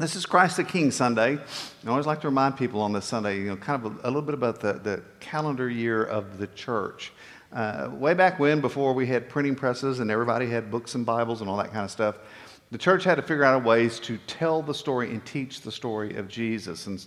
This is Christ the King Sunday. I always like to remind people on this Sunday, you know, kind of a, a little bit about the, the calendar year of the church. Uh, way back when, before we had printing presses and everybody had books and Bibles and all that kind of stuff, the church had to figure out ways to tell the story and teach the story of Jesus. And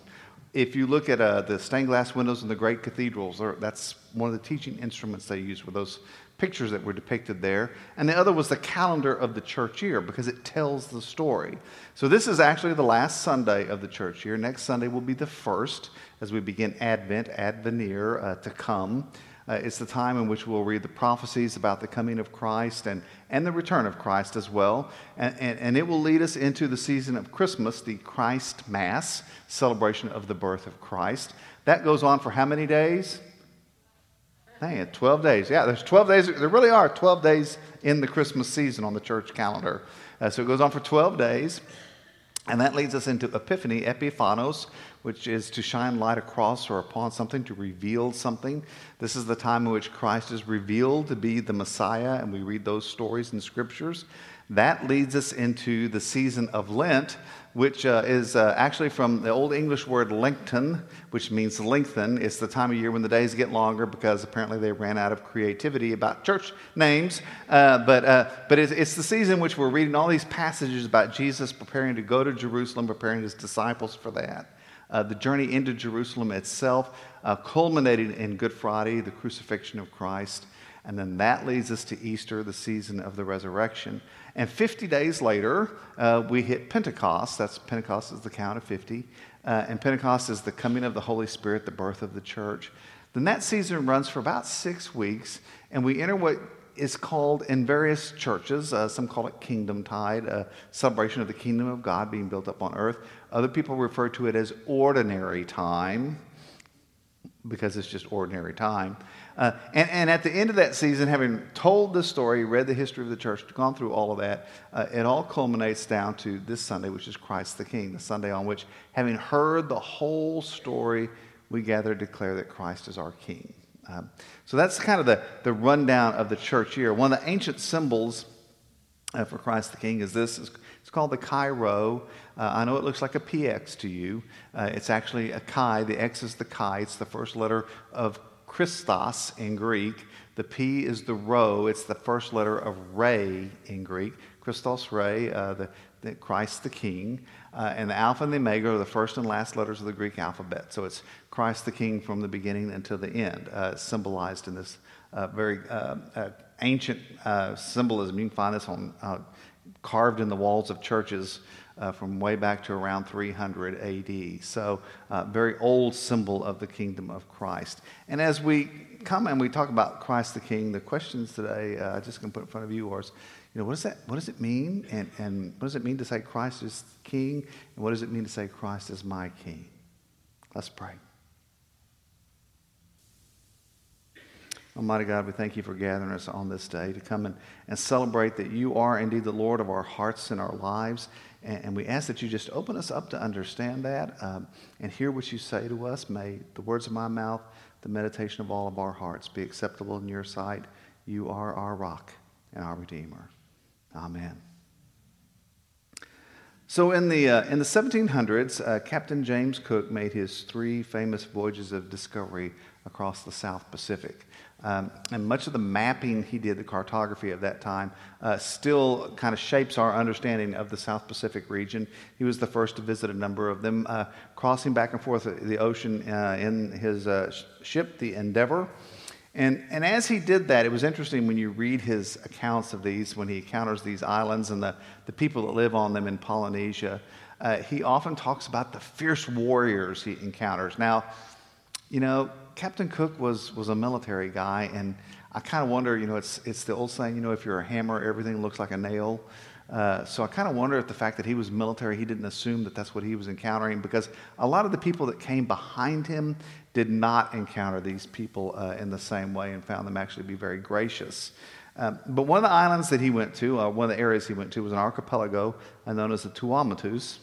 if you look at uh, the stained glass windows in the great cathedrals, that's one of the teaching instruments they use for those pictures that were depicted there. And the other was the calendar of the church year because it tells the story. So this is actually the last Sunday of the church year. Next Sunday will be the first as we begin Advent, Advenire, uh, to come. Uh, it's the time in which we'll read the prophecies about the coming of Christ and, and the return of Christ as well. And, and, and, it will lead us into the season of Christmas, the Christ Mass, celebration of the birth of Christ. That goes on for how many days? Dang 12 days. Yeah, there's 12 days. There really are 12 days in the Christmas season on the church calendar. Uh, so it goes on for 12 days. And that leads us into Epiphany, Epiphanos, which is to shine light across or upon something, to reveal something. This is the time in which Christ is revealed to be the Messiah, and we read those stories in scriptures. That leads us into the season of Lent, which uh, is uh, actually from the Old English word lengthen, which means lengthen. It's the time of year when the days get longer because apparently they ran out of creativity about church names. Uh, but uh, but it's, it's, the season in which we're reading all these passages about Jesus preparing to go to Jerusalem, preparing his disciples for that. Uh, the journey into Jerusalem itself, uh, culminating in Good Friday, the crucifixion of Christ. And then that leads us to Easter, the season of the resurrection. And 50 days later, uh, we hit Pentecost. That's Pentecost is the count of 50. Uh, and Pentecost is the coming of the Holy Spirit, the birth of the church. Then that season runs for about six weeks, and we enter what is called in various churches, uh, some call it Kingdom Tide, a celebration of the kingdom of God being built up on earth. Other people refer to it as ordinary time because it's just ordinary time. Uh, and, and, at the end of that season, having told the story, read the history of the church, gone through all of that, uh, it all culminates down to this Sunday, which is Christ the King, the Sunday on which, having heard the whole story, we gather to declare that Christ is our King. Um, so that's kind of the, the rundown of the church year. One of the ancient symbols uh, for Christ the King is this. It's called the Chi Rho. Uh, I know it looks like a PX to you. Uh, it's actually a Chi. The X is the Chi. It's the first letter of Christos in Greek. The P is the Rho. It's the first letter of Ray in Greek. Christos Ray, uh, the, the, Christ the King. Uh, and the Alpha and the Omega are the first and last letters of the Greek alphabet. So it's Christ the King from the beginning until the end, uh, symbolized in this uh, very uh, uh, ancient symbolism. You can find this on carved in the walls of churches uh, from way back to around 300 AD. So, uh, very old symbol of the kingdom of Christ. And as we come and we talk about Christ the King, the questions today, uh, just going to put in front of you, are, you know, what does that, what does it mean? And, and what does it mean to say Christ is King? And what does it mean to say Christ is my King? Let's pray. Almighty God, we thank you for gathering us on this day to come and, and celebrate that you are indeed the Lord of our hearts and our lives. And, and we ask that you just open us up to understand that um, and hear what you say to us. May the words of my mouth, the meditation of all of our hearts be acceptable in your sight. You are our rock and our Redeemer. Amen. So in the, uh, in the 1700s, uh, Captain James Cook made his three famous voyages of discovery across the South Pacific. Um, and much of the mapping he did, the cartography of that time, uh, still kind of shapes our understanding of the South Pacific region. He was the first to visit a number of them, uh, crossing back and forth the ocean uh, in his uh, ship, the Endeavour. And, and as he did that, it was interesting when you read his accounts of these, when he encounters these islands and the, the people that live on them in Polynesia, uh, he often talks about the fierce warriors he encounters. Now, you know, Captain Cook was, was a military guy, and I kind of wonder, you know, it's, it's the old saying, you know, if you're a hammer, everything looks like a nail. Uh, so I kind of wonder if the fact that he was military, he didn't assume that that's what he was encountering because a lot of the people that came behind him did not encounter these people uh, in the same way and found them actually to be very gracious. Um, but one of the islands that he went to, uh, one of the areas he went to, was an archipelago known as the Tuamotus.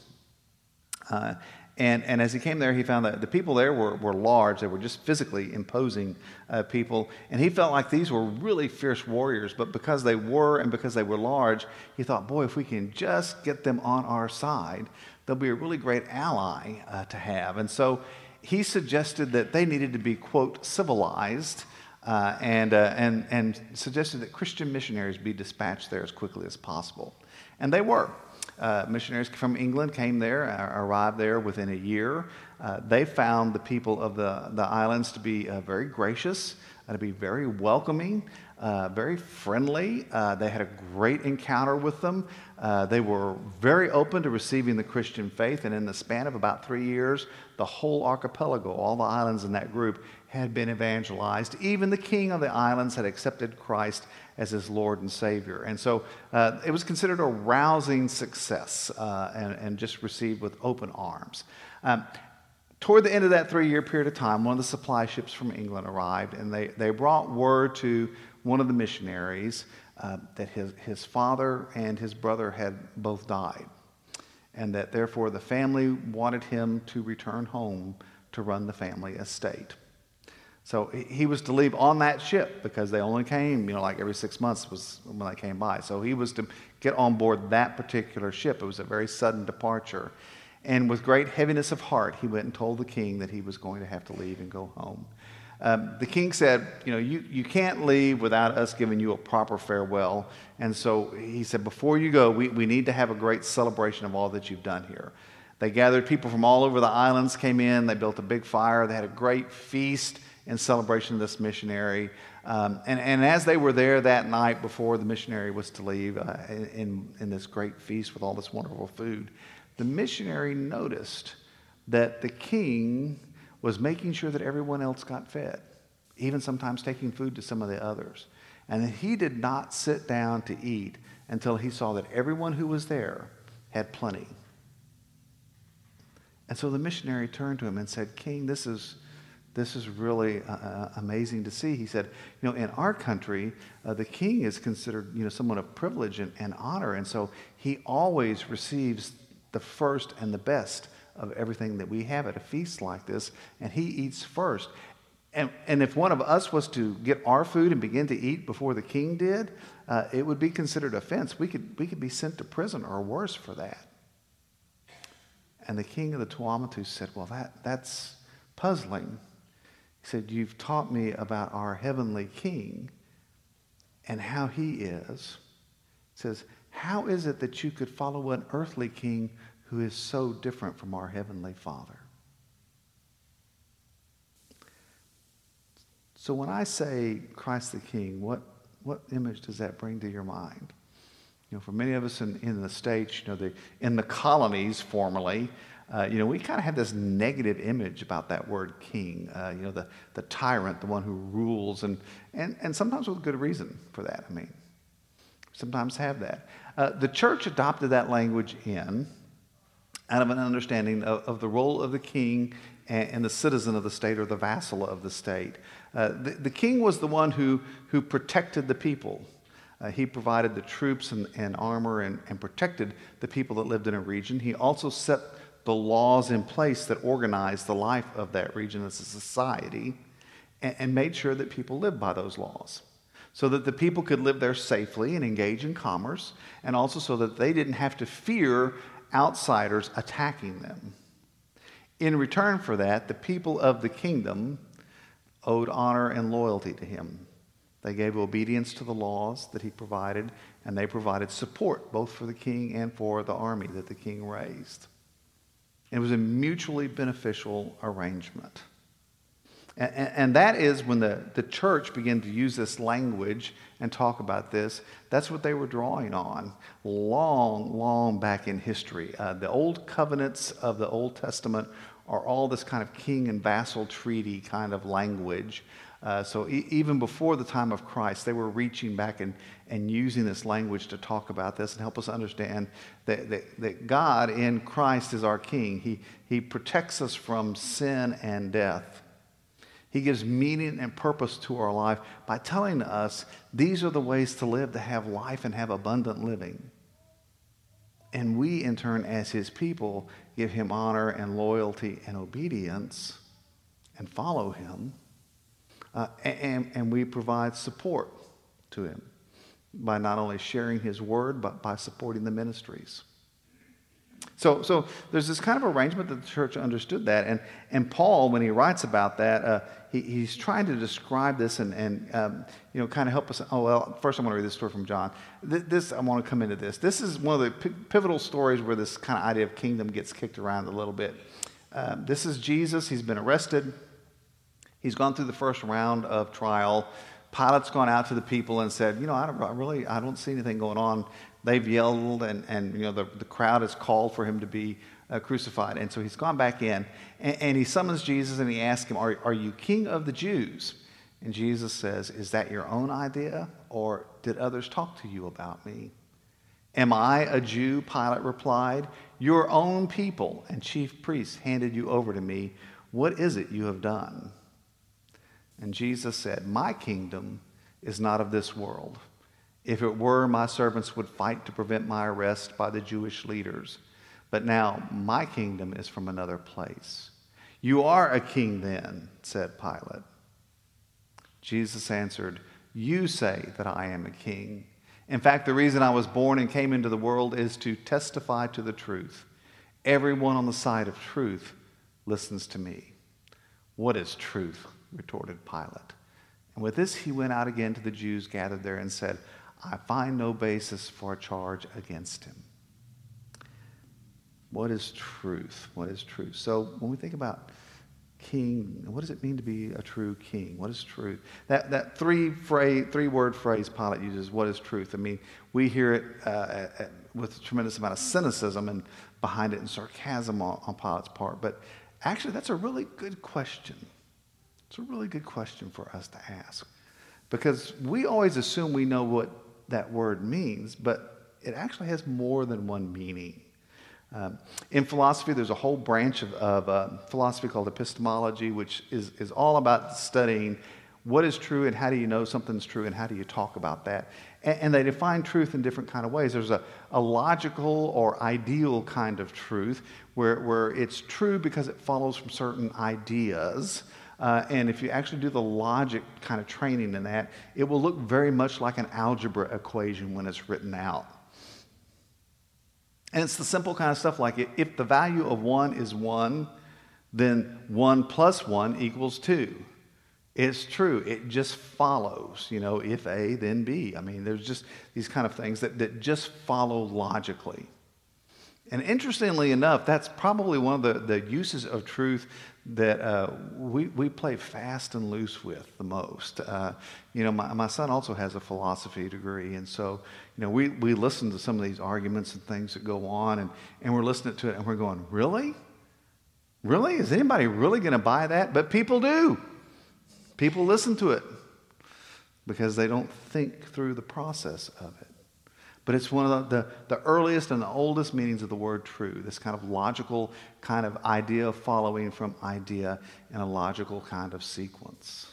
And, and as he came there, he found that the people there were, were large. They were just physically imposing uh, people. And he felt like these were really fierce warriors. But because they were and because they were large, he thought, boy, if we can just get them on our side, they'll be a really great ally uh, to have. And so he suggested that they needed to be, quote, civilized. Uh, and, uh, and, and suggested that Christian missionaries be dispatched there as quickly as possible. And they were. Uh, missionaries from England came there, uh, arrived there within a year. Uh, they found the people of the, the islands to be uh, very gracious, uh, to be very welcoming, uh, very friendly. they had a great encounter with them. They were very open to receiving the Christian faith, and in the span of about three years, the whole archipelago, all the islands in that group, had been evangelized. Even the king of the islands had accepted Christ as his Lord and Savior. And so uh, it was considered a rousing success uh, and, and, just received with open arms. Um, toward the end of that three year period of time, one of the supply ships from England arrived, and they, they brought word to one of the missionaries uh, that his, his father and his brother had both died, and that therefore the family wanted him to return home to run the family estate. So he was to leave on that ship because they only came, you know, like every six months was when they came by. So he was to get on board that particular ship. It was a very sudden departure. And with great heaviness of heart, he went and told the king that he was going to have to leave and go home. Um, the king said, You know, you, you can't leave without us giving you a proper farewell. And so he said, Before you go, we, we need to have a great celebration of all that you've done here. They gathered people from all over the islands, came in, they built a big fire, they had a great feast in celebration of this missionary. Um, and, and as they were there that night before the missionary was to leave uh, in, in this great feast with all this wonderful food, the missionary noticed that the king was making sure that everyone else got fed, even sometimes taking food to some of the others. And he did not sit down to eat until he saw that everyone who was there had plenty. And so the missionary turned to him and said, King, this is, this is really uh, uh, amazing to see. He said, you know, in our country, uh, the king is considered, you know, someone of privilege and, and honor. And so he always receives the first and the best of everything that we have at a feast like this, and he eats first. And, and if one of us was to get our food and begin to eat before the king did, uh, it would be considered offense. We could, we could be sent to prison or worse for that. And the king of the Tuamotu said, Well, that, that's puzzling. He said, You've taught me about our heavenly King and how he is. He says, How is it that you could follow an earthly king who is so different from our heavenly Father? So when I say Christ the King, what, what image does that bring to your mind? You know, for many of us in, in the States, you know, the, in the colonies formerly, uh, you know, we kind of have this negative image about that word king, uh, you know, the, the tyrant, the one who rules, and, and, and sometimes with good reason for that. I mean, sometimes have that. Uh, the church adopted that language in out of an understanding of, of the role of the king and, and, the citizen of the state or the vassal of the state. Uh, the, the, king was the one who, who protected the people. Uh, he provided the troops and, and armor and, and protected the people that lived in a region. He also set the laws in place that organized the life of that region as a society and, and made sure that people lived by those laws so that the people could live there safely and engage in commerce, and also so that they didn't have to fear outsiders attacking them. In return for that, the people of the kingdom owed honor and loyalty to him. They gave obedience to the laws that he provided, and they provided support both for the king and for the army that the king raised. It was a mutually beneficial arrangement. And, and, that is when the, the church began to use this language and talk about this. That's what they were drawing on long, long back in history. Uh, the old covenants of the Old Testament are all this kind of king and vassal treaty kind of language uh, so e- even before the time of Christ, they were reaching back and, and using this language to talk about this and help us understand that, that, that God in Christ is our King. He, he protects us from sin and death. He gives meaning and purpose to our life by telling us these are the ways to live, to have life and have abundant living. And we, in turn, as his people, give him honor and loyalty and obedience and follow him. Uh, and, and we provide support to him by not only sharing his word, but by supporting the ministries. So, so there's this kind of arrangement that the church understood that. And, and Paul, when he writes about that, uh, he, he's trying to describe this and, and um, you know, kind of help us. Oh, well, first I want to read this story from John. This, I want to come into this. This is one of the p- pivotal stories where this kind of idea of kingdom gets kicked around a little bit. Um, this is Jesus. He's been arrested. He's gone through the first round of trial. Pilate's gone out to the people and said, you know, I, don't, I really, I don't see anything going on. They've yelled, and, and you know, the, the crowd has called for him to be uh, crucified. And so he's gone back in, and, and, he summons Jesus and he asks him, are, are you king of the Jews? And Jesus says, Is that your own idea, or did others talk to you about me? Am I a Jew? Pilate replied. Your own people and chief priests handed you over to me. What is it you have done? And Jesus said, My kingdom is not of this world. If it were, my servants would fight to prevent my arrest by the Jewish leaders. But now my kingdom is from another place. You are a king then, said Pilate. Jesus answered, You say that I am a king. In fact, the reason I was born and came into the world is to testify to the truth. Everyone on the side of truth listens to me. What is truth? retorted Pilate. And with this, he went out again to the Jews gathered there and said, I find no basis for a charge against him. What is truth? What is truth? So when we think about king, what does it mean to be a true king? What is truth? That, that three, phrase, three word phrase Pilate uses, what is truth? I mean, we hear it uh, with a tremendous amount of cynicism and behind it and sarcasm on, on Pilate's part. But actually, that's a really good question. It's a really good question for us to ask. Because we always assume we know what that word means, but it actually has more than one meaning. Um, in philosophy, there's a whole branch of, of uh, philosophy called epistemology, which is, is all about studying what is true and how do you know something's true and how do you talk about that. And, and they define truth in different kind of ways. There's a, a logical or ideal kind of truth where, where it's true because it follows from certain ideas. Uh, and if you actually do the logic kind of training in that, it will look very much like an algebra equation when it's written out. And it's the simple kind of stuff like if the value of 1 is 1, then 1 plus 1 equals 2. It's true. It just follows. You know, if A, then B. I mean, there's just these kind of things that, that just follow logically. And interestingly enough, that's probably one of the, the uses of truth that uh, we, we play fast and loose with the most. Uh, you know, my, my son also has a philosophy degree, and so, you know, we, we listen to some of these arguments and things that go on, and, and we're listening to it, and we're going, really? Really? Is anybody really going to buy that? But people do. People listen to it because they don't think through the process of it. But it's one of the, the, the, earliest and the oldest meanings of the word true, this kind of logical kind of idea following from idea in a logical kind of sequence.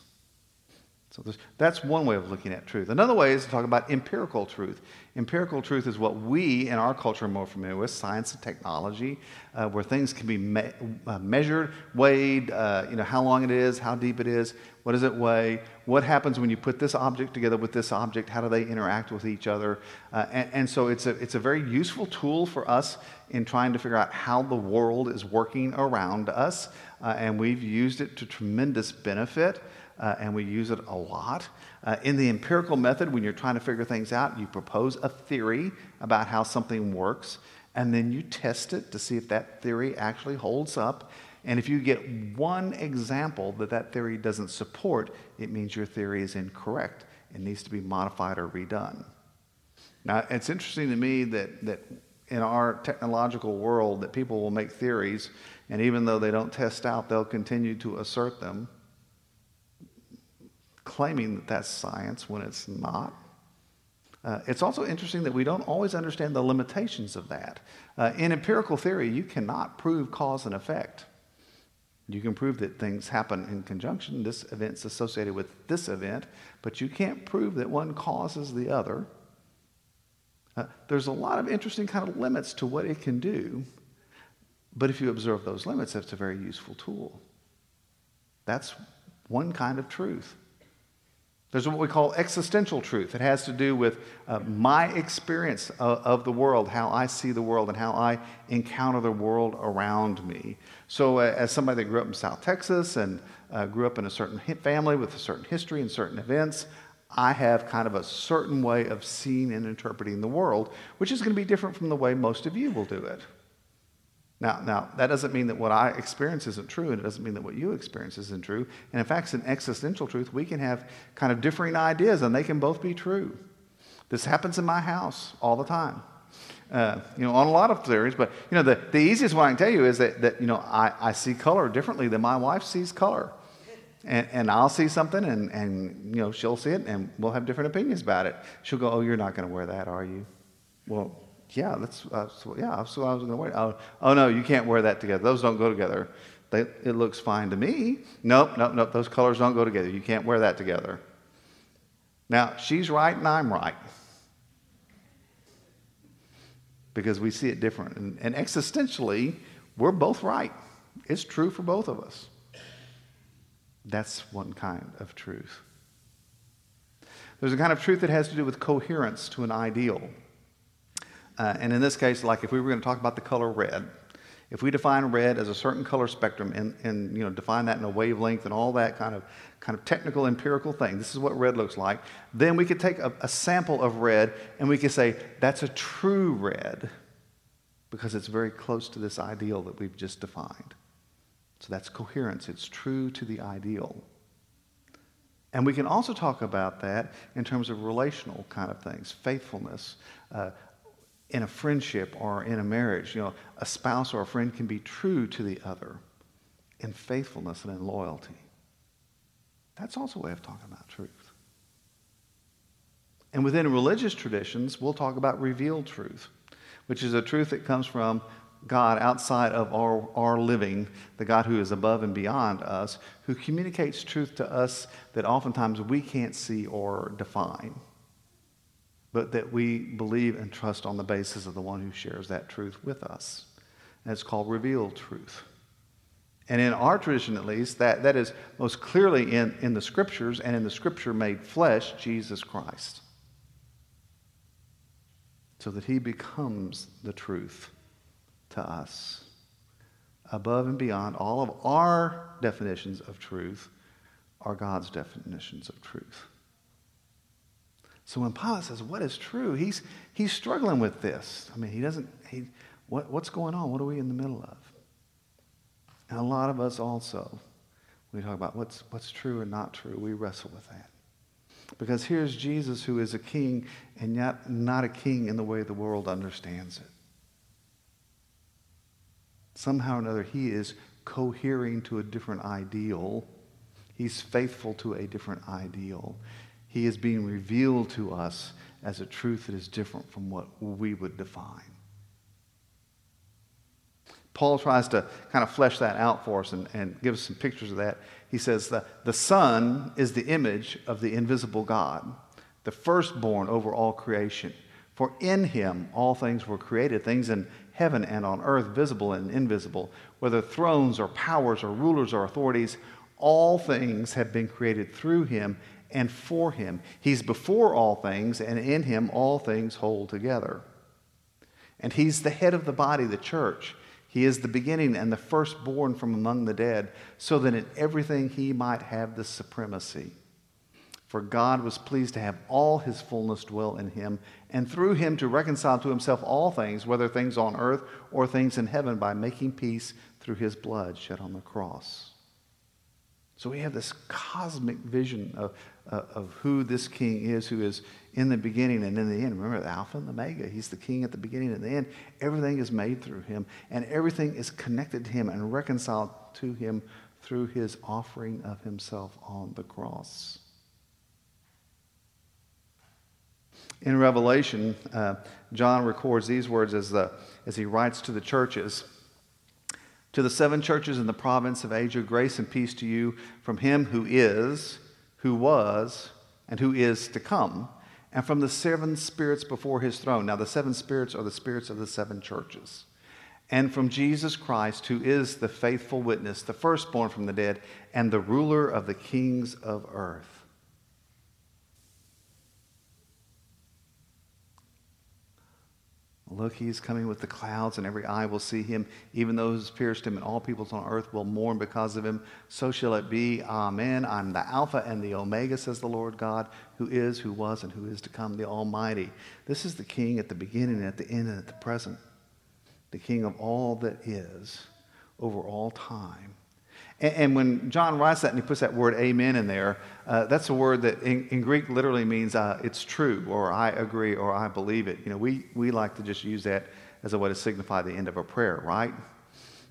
So that's one way of looking at truth. Another way is to talk about empirical truth. Empirical truth is what we in our culture are more familiar with, science and technology, uh, where things can be me- uh, measured, weighed, uh, you know, how long it is, how deep it is, what does it weigh, what happens when you put this object together with this object, how do they interact with each other. Uh, and, and, so it's a, it's a very useful tool for us in trying to figure out how the world is working around us. Uh, and we've used it to tremendous benefit uh, and we use it a lot. Uh, in the empirical method, when you're trying to figure things out, you propose a theory about how something works, and then you test it to see if that theory actually holds up. And if you get one example that that theory doesn't support, it means your theory is incorrect. It needs to be modified or redone. Now, it's interesting to me that, that in our technological world that people will make theories, and even though they don't test out, they'll continue to assert them claiming that that's science when it's not. Uh, it's also interesting that we don't always understand the limitations of that. Uh, in empirical theory, you cannot prove cause and effect. You can prove that things happen in conjunction. This event's associated with this event, but you can't prove that one causes the other. Uh, there's a lot of interesting kind of limits to what it can do, but if you observe those limits, that's a very useful tool. That's one kind of truth. There's what we call existential truth. It has to do with uh, my experience of, of, the world, how I see the world, and how I encounter the world around me. So, uh, as somebody that grew up in South Texas and uh, grew up in a certain family with a certain history and certain events, I have kind of a certain way of seeing and interpreting the world, which is going to be different from the way most of you will do it. Now, now, that doesn't mean that what I experience isn't true, and it doesn't mean that what you experience isn't true. And in fact, it's an existential truth. We can have kind of differing ideas, and they can both be true. This happens in my house all the time. Uh, you know, on a lot of theories, but you know, the, the easiest one I can tell you is that, that you know, I, I see color differently than my wife sees color. And, and I'll see something, and, and you know, she'll see it, and we'll have different opinions about it. She'll go, "Oh, you're not going to wear that, are you?" Well, yeah, that's, uh, that's yeah, that's what I was going to wear. Oh, oh, no, you can't wear that together. Those don't go together. They, it looks fine to me. Nope, nope, nope. Those colors don't go together. You can't wear that together. Now, she's right and I'm right. Because we see it different. And, and existentially, we're both right. It's true for both of us. That's one kind of truth. There's a kind of truth that has to do with coherence to an ideal. Uh, and in this case, like if we were going to talk about the color red, if we define red as a certain color spectrum and, and you know, define that in a wavelength and all that kind of, kind of technical empirical thing, this is what red looks like, then we could take a, a sample of red and we could say that's a true red because it's very close to this ideal that we've just defined. So that's coherence. It's true to the ideal. And we can also talk about that in terms of relational kind of things faithfulness, uh, in a friendship or in a marriage, you know, a spouse or a friend can be true to the other in faithfulness and in loyalty. That's also a way of talking about truth. And within religious traditions, we'll talk about revealed truth, which is a truth that comes from God outside of our, our living, the God who is above and beyond us, who communicates truth to us that oftentimes we can't see or define but that we believe and trust on the basis of the one who shares that truth with us. And it's called revealed truth. And in our tradition, at least, that, that is most clearly in, in the scriptures and in the scripture made flesh, Jesus Christ. So that he becomes the truth to us. Above and beyond all of our definitions of truth are God's definitions of truth. So when Pilate says, What is true? He's, he's struggling with this. I mean, he doesn't, he, what, what's going on? What are we in the middle of? And a lot of us also, we talk about what's, what's true and not true, we wrestle with that. Because here's Jesus who is a king and yet not a king in the way the world understands it. Somehow or another, he is cohering to a different ideal. He's faithful to a different ideal. He is being revealed to us as a truth that is different from what we would define. Paul tries to kind of flesh that out for us and, and give us some pictures of that. He says the, the Son is the image of the invisible God, the firstborn over all creation. For in him all things were created, things in heaven and on earth, visible and invisible, whether thrones or powers or rulers or authorities, all things have been created through him and for him. He's before all things, and in him all things hold together. And he's the head of the body, the church. He is the beginning and the firstborn from among the dead, so that in everything he might have the supremacy. For God was pleased to have all his fullness dwell in him, and through him to reconcile to himself all things, whether things on earth or things in heaven, by making peace through his blood shed on the cross. So we have this cosmic vision of, of who this king is, who is in the beginning and in the end. Remember, the Alpha and the Omega. He's the king at the beginning and the end. Everything is made through him, and everything is connected to him and reconciled to him through his offering of himself on the cross. In Revelation, uh, John records these words as, the, as he writes to the churches. To the seven churches in the province of Asia, grace and peace to you from him who is, who was, and who is to come, and from the seven spirits before his throne. Now, the seven spirits are the spirits of the seven churches. And from Jesus Christ, who is the faithful witness, the firstborn from the dead, and the ruler of the kings of earth. Look, he's coming with the clouds, and every eye will see him. Even those who pierced him, and all peoples on earth will mourn because of him. So shall it be. Amen. I'm the Alpha and the Omega, says the Lord God, who is, who was, and who is to come, the Almighty. This is the King at the beginning, at the end, and at the present. The King of all that is, over all time. And, and when John writes that and he puts that word amen in there, uh, that's a word that in, in Greek literally means uh, it's true, or I agree, or I believe it. You know, we, we like to just use that as a way to signify the end of a prayer, right?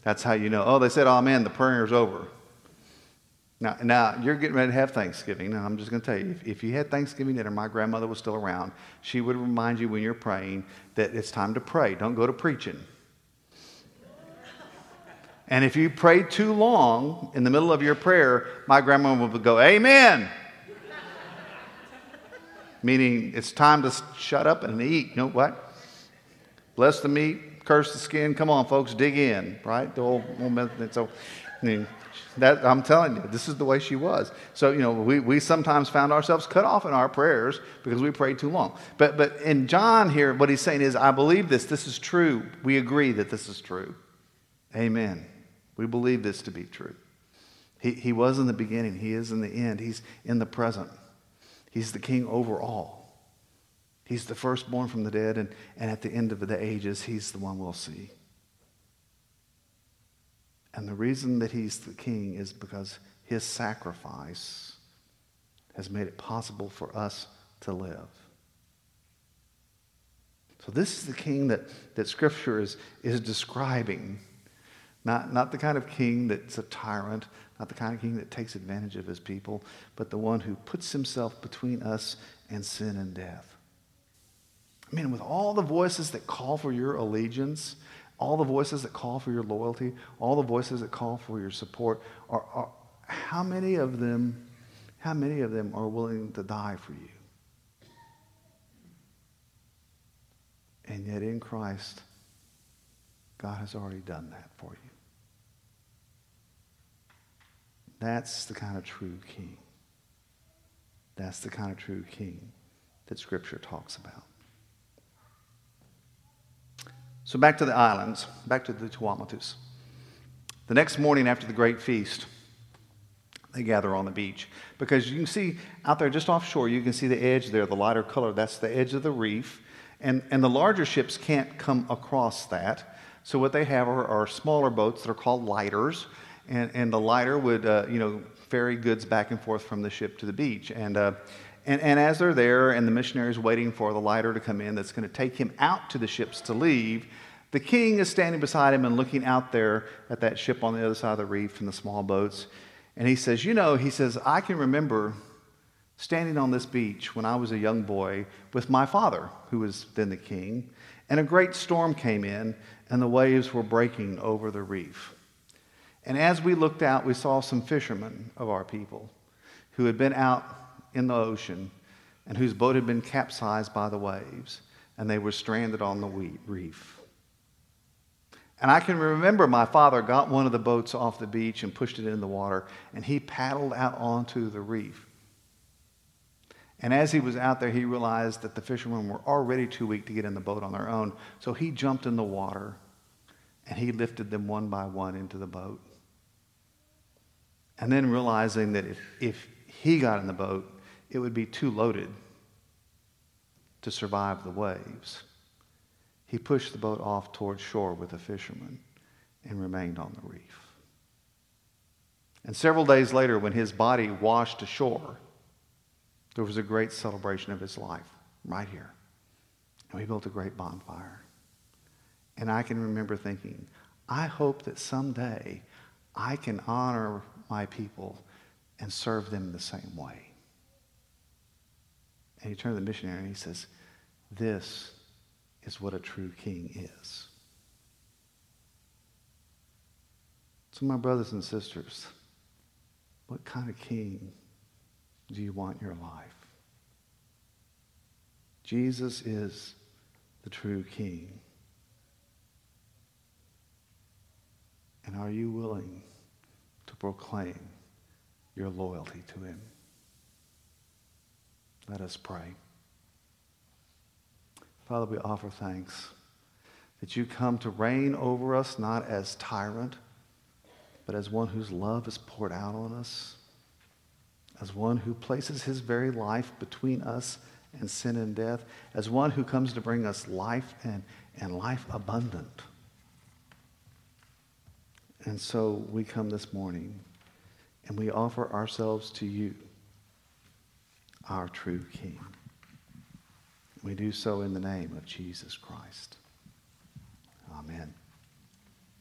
That's how you know, oh, they said amen, the prayer is over. Now, now you're getting ready to have Thanksgiving. and I'm just going to tell you, if, if you had Thanksgiving dinner, my grandmother was still around, she would remind you when you're praying that it's time to pray. Don't go to preaching. And if you pray too long in the middle of your prayer, my grandma would go, Amen. Meaning it's time to shut up and eat. You know what? Bless the meat, curse the skin. Come on, folks, dig in, right? The old, old so, I mean, that, I'm telling you, this is the way she was. So, you know, we, we sometimes found ourselves cut off in our prayers because we prayed too long. But, but in John here, what he's saying is, I believe this. This is true. We agree that this is true. Amen. We believe this to be true. He, he was in the beginning, He is in the end, He's in the present. He's the King over all. He's the firstborn from the dead, and, and at the end of the ages, He's the one we'll see. And the reason that He's the King is because His sacrifice has made it possible for us to live. So, this is the king that, that Scripture is, is describing not, not the kind of king that's a tyrant, not the kind of king that takes advantage of his people, but the one who puts himself between us and sin and death. I mean, with all the voices that call for your allegiance, all the voices that call for your loyalty, all the voices that call for your support, are, are, how many of them, how many of them are willing to die for you? And yet in Christ, God has already done that for you. That's the kind of true king. That's the kind of true king that Scripture talks about. So back to the islands, back to the Tuamotus. The next morning after the great feast, they gather on the beach because you can see out there just offshore, you can see the edge there, the lighter color. That's the edge of the reef. And, and the larger ships can't come across that. So what they have are, are smaller boats that are called lighters and, and the lighter would, uh, you know, ferry goods back and forth from the ship to the beach. And, uh, and, and as they're there and the missionaries waiting for the lighter to come in that's going to take him out to the ships to leave, the king is standing beside him and looking out there at that ship on the other side of the reef and the small boats. And he says, You know, he says, I can remember standing on this beach when I was a young boy with my father, who was then the king, and a great storm came in and the waves were breaking over the reef. And as we looked out, we saw some fishermen of our people who had been out in the ocean and whose boat had been capsized by the waves, and they were stranded on the reef. And I can remember my father got one of the boats off the beach and pushed it in the water, and he paddled out onto the reef. And as he was out there, he realized that the fishermen were already too weak to get in the boat on their own. So he jumped in the water and he lifted them one by one into the boat. And then realizing that if, if he got in the boat, it would be too loaded to survive the waves. He pushed the boat off toward shore with the fishermen and remained on the reef. And several days later, when his body washed ashore, there was a great celebration of his life right here. And we built a great bonfire. And I can remember thinking, I hope that someday I can honor my people and serve them the same way. And he turned to the missionary and he says, This is what a true king is. So, my brothers and sisters, what kind of king do you want in your life? Jesus is the true King. And are you willing proclaim your loyalty to him? Let us pray. Father, we offer thanks that you come to reign over us not as tyrant, but as one whose love is poured out on us, as one who places his very life between us and sin and death, as one who comes to bring us life and, and life abundant. And so we come this morning and we offer ourselves to you, our true King. We do so in the name of Jesus Christ. Amen.